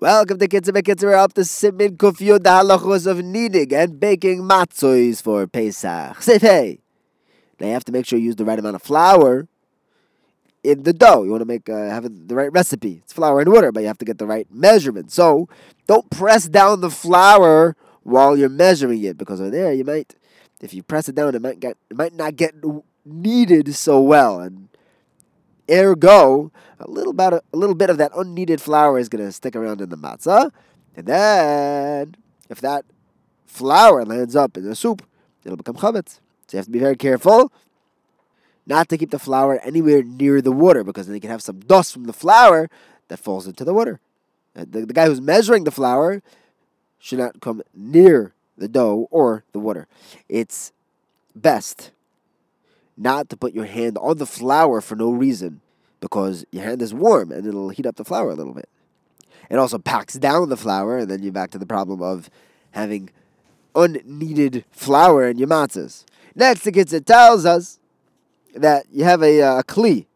Welcome to Kitzur. We're up to Simin Kufyud, the halachos of kneading and baking matzos for Pesach. Sifei. Now you have to make sure you use the right amount of flour in the dough. You want to make uh, have the right recipe. It's flour and water, but you have to get the right measurement. So don't press down the flour while you're measuring it, because over there you might, if you press it down, it might get it might not get kneaded so well, and Ergo, a little bit, of, a little bit of that unkneaded flour is going to stick around in the matzah. And then, if that flour lands up in the soup, it'll become chametz. So you have to be very careful not to keep the flour anywhere near the water because then you can have some dust from the flour that falls into the water. Uh, the, the guy who's measuring the flour should not come near the dough or the water. It's best not to put your hand on the flour for no reason because your hand is warm and it'll heat up the flour a little bit. It also packs down the flour, and then you're back to the problem of having unkneaded flour in your matzahs. Next, the Kitzur tells us that you have a, uh, a kli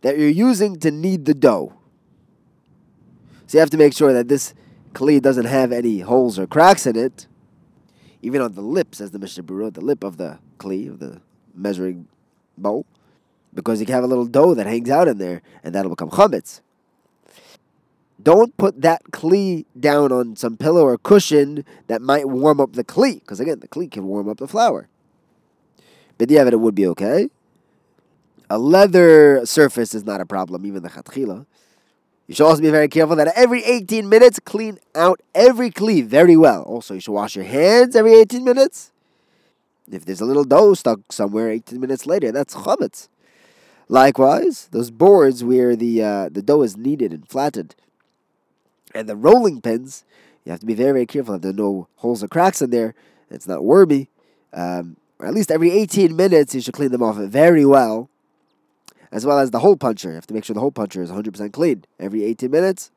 that you're using to knead the dough. So you have to make sure that this kli doesn't have any holes or cracks in it, even on the lips, as the Mishnah wrote, the lip of the kli, of the measuring bowl, because you can have a little dough that hangs out in there, and that'll become chametz. Don't put that kli down on some pillow or cushion that might warm up the kli, because again, the kli can warm up the flour. But the it would be okay. A leather surface is not a problem, even the chatchila. You should also be very careful that every 18 minutes, clean out every kli very well. Also, you should wash your hands every 18 minutes. If there's a little dough stuck somewhere 18 minutes later, that's chametz. Likewise, those boards where the uh, the dough is kneaded and flattened, and the rolling pins, you have to be very very careful that there are no holes or cracks in there. It's not wormy. Um, or at least every 18 minutes, you should clean them off very well. As well as the hole puncher. You have to make sure the hole puncher is 100% clean. Every 18 minutes,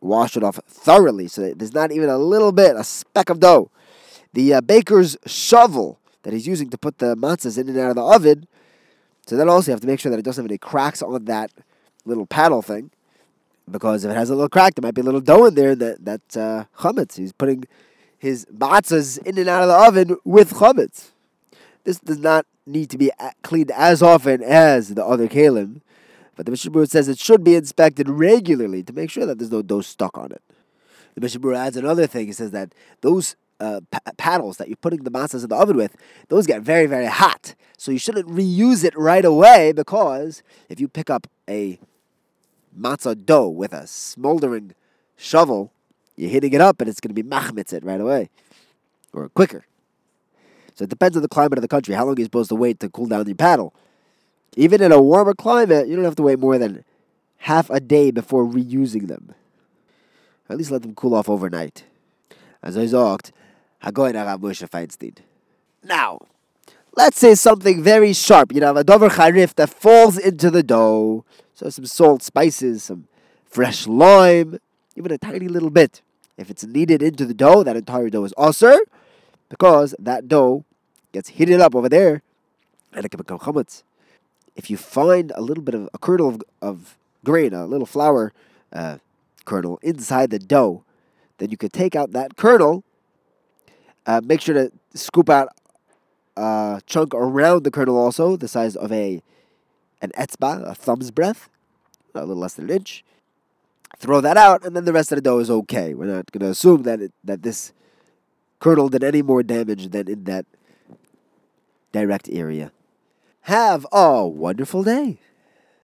wash it off thoroughly so that there's not even a little bit, a speck of dough. The uh, baker's shovel that he's using to put the matzahs in and out of the oven. So then also you have to make sure that it doesn't have any cracks on that little paddle thing. Because if it has a little crack, there might be a little dough in there that, that uh, chametz. He's putting his matzahs in and out of the oven with chametz. This does not need to be cleaned as often as the other kalim. But the Mishnah says it should be inspected regularly to make sure that there's no dough stuck on it. The Mishnah adds another thing. He says that those uh, p- paddles that you're putting the matzahs in the oven with, those get very, very hot. So you shouldn't reuse it right away because if you pick up a matzah dough with a smoldering shovel, you're hitting it up and it's going to be machmitz it right away or quicker. So it depends on the climate of the country, how long you're supposed to wait to cool down your paddle. Even in a warmer climate, you don't have to wait more than half a day before reusing them. At least let them cool off overnight. As I talked, Moshe Feinstein. Now, let's say something very sharp. You know, a dover charif that falls into the dough. So some salt, spices, some fresh lime, even a tiny little bit. If it's kneaded into the dough, that entire dough is assur, because that dough gets heated up over there, and it can become chametz. If you find a little bit of a kernel of, of grain, a little flour uh, kernel inside the dough, then you could take out that kernel uh, make sure to scoop out a chunk around the kernel also, the size of a an etzba, a thumb's breadth, a little less than an inch. Throw that out, and then the rest of the dough is okay. We're not going to assume that it, that this kernel did any more damage than in that direct area. Have a wonderful day.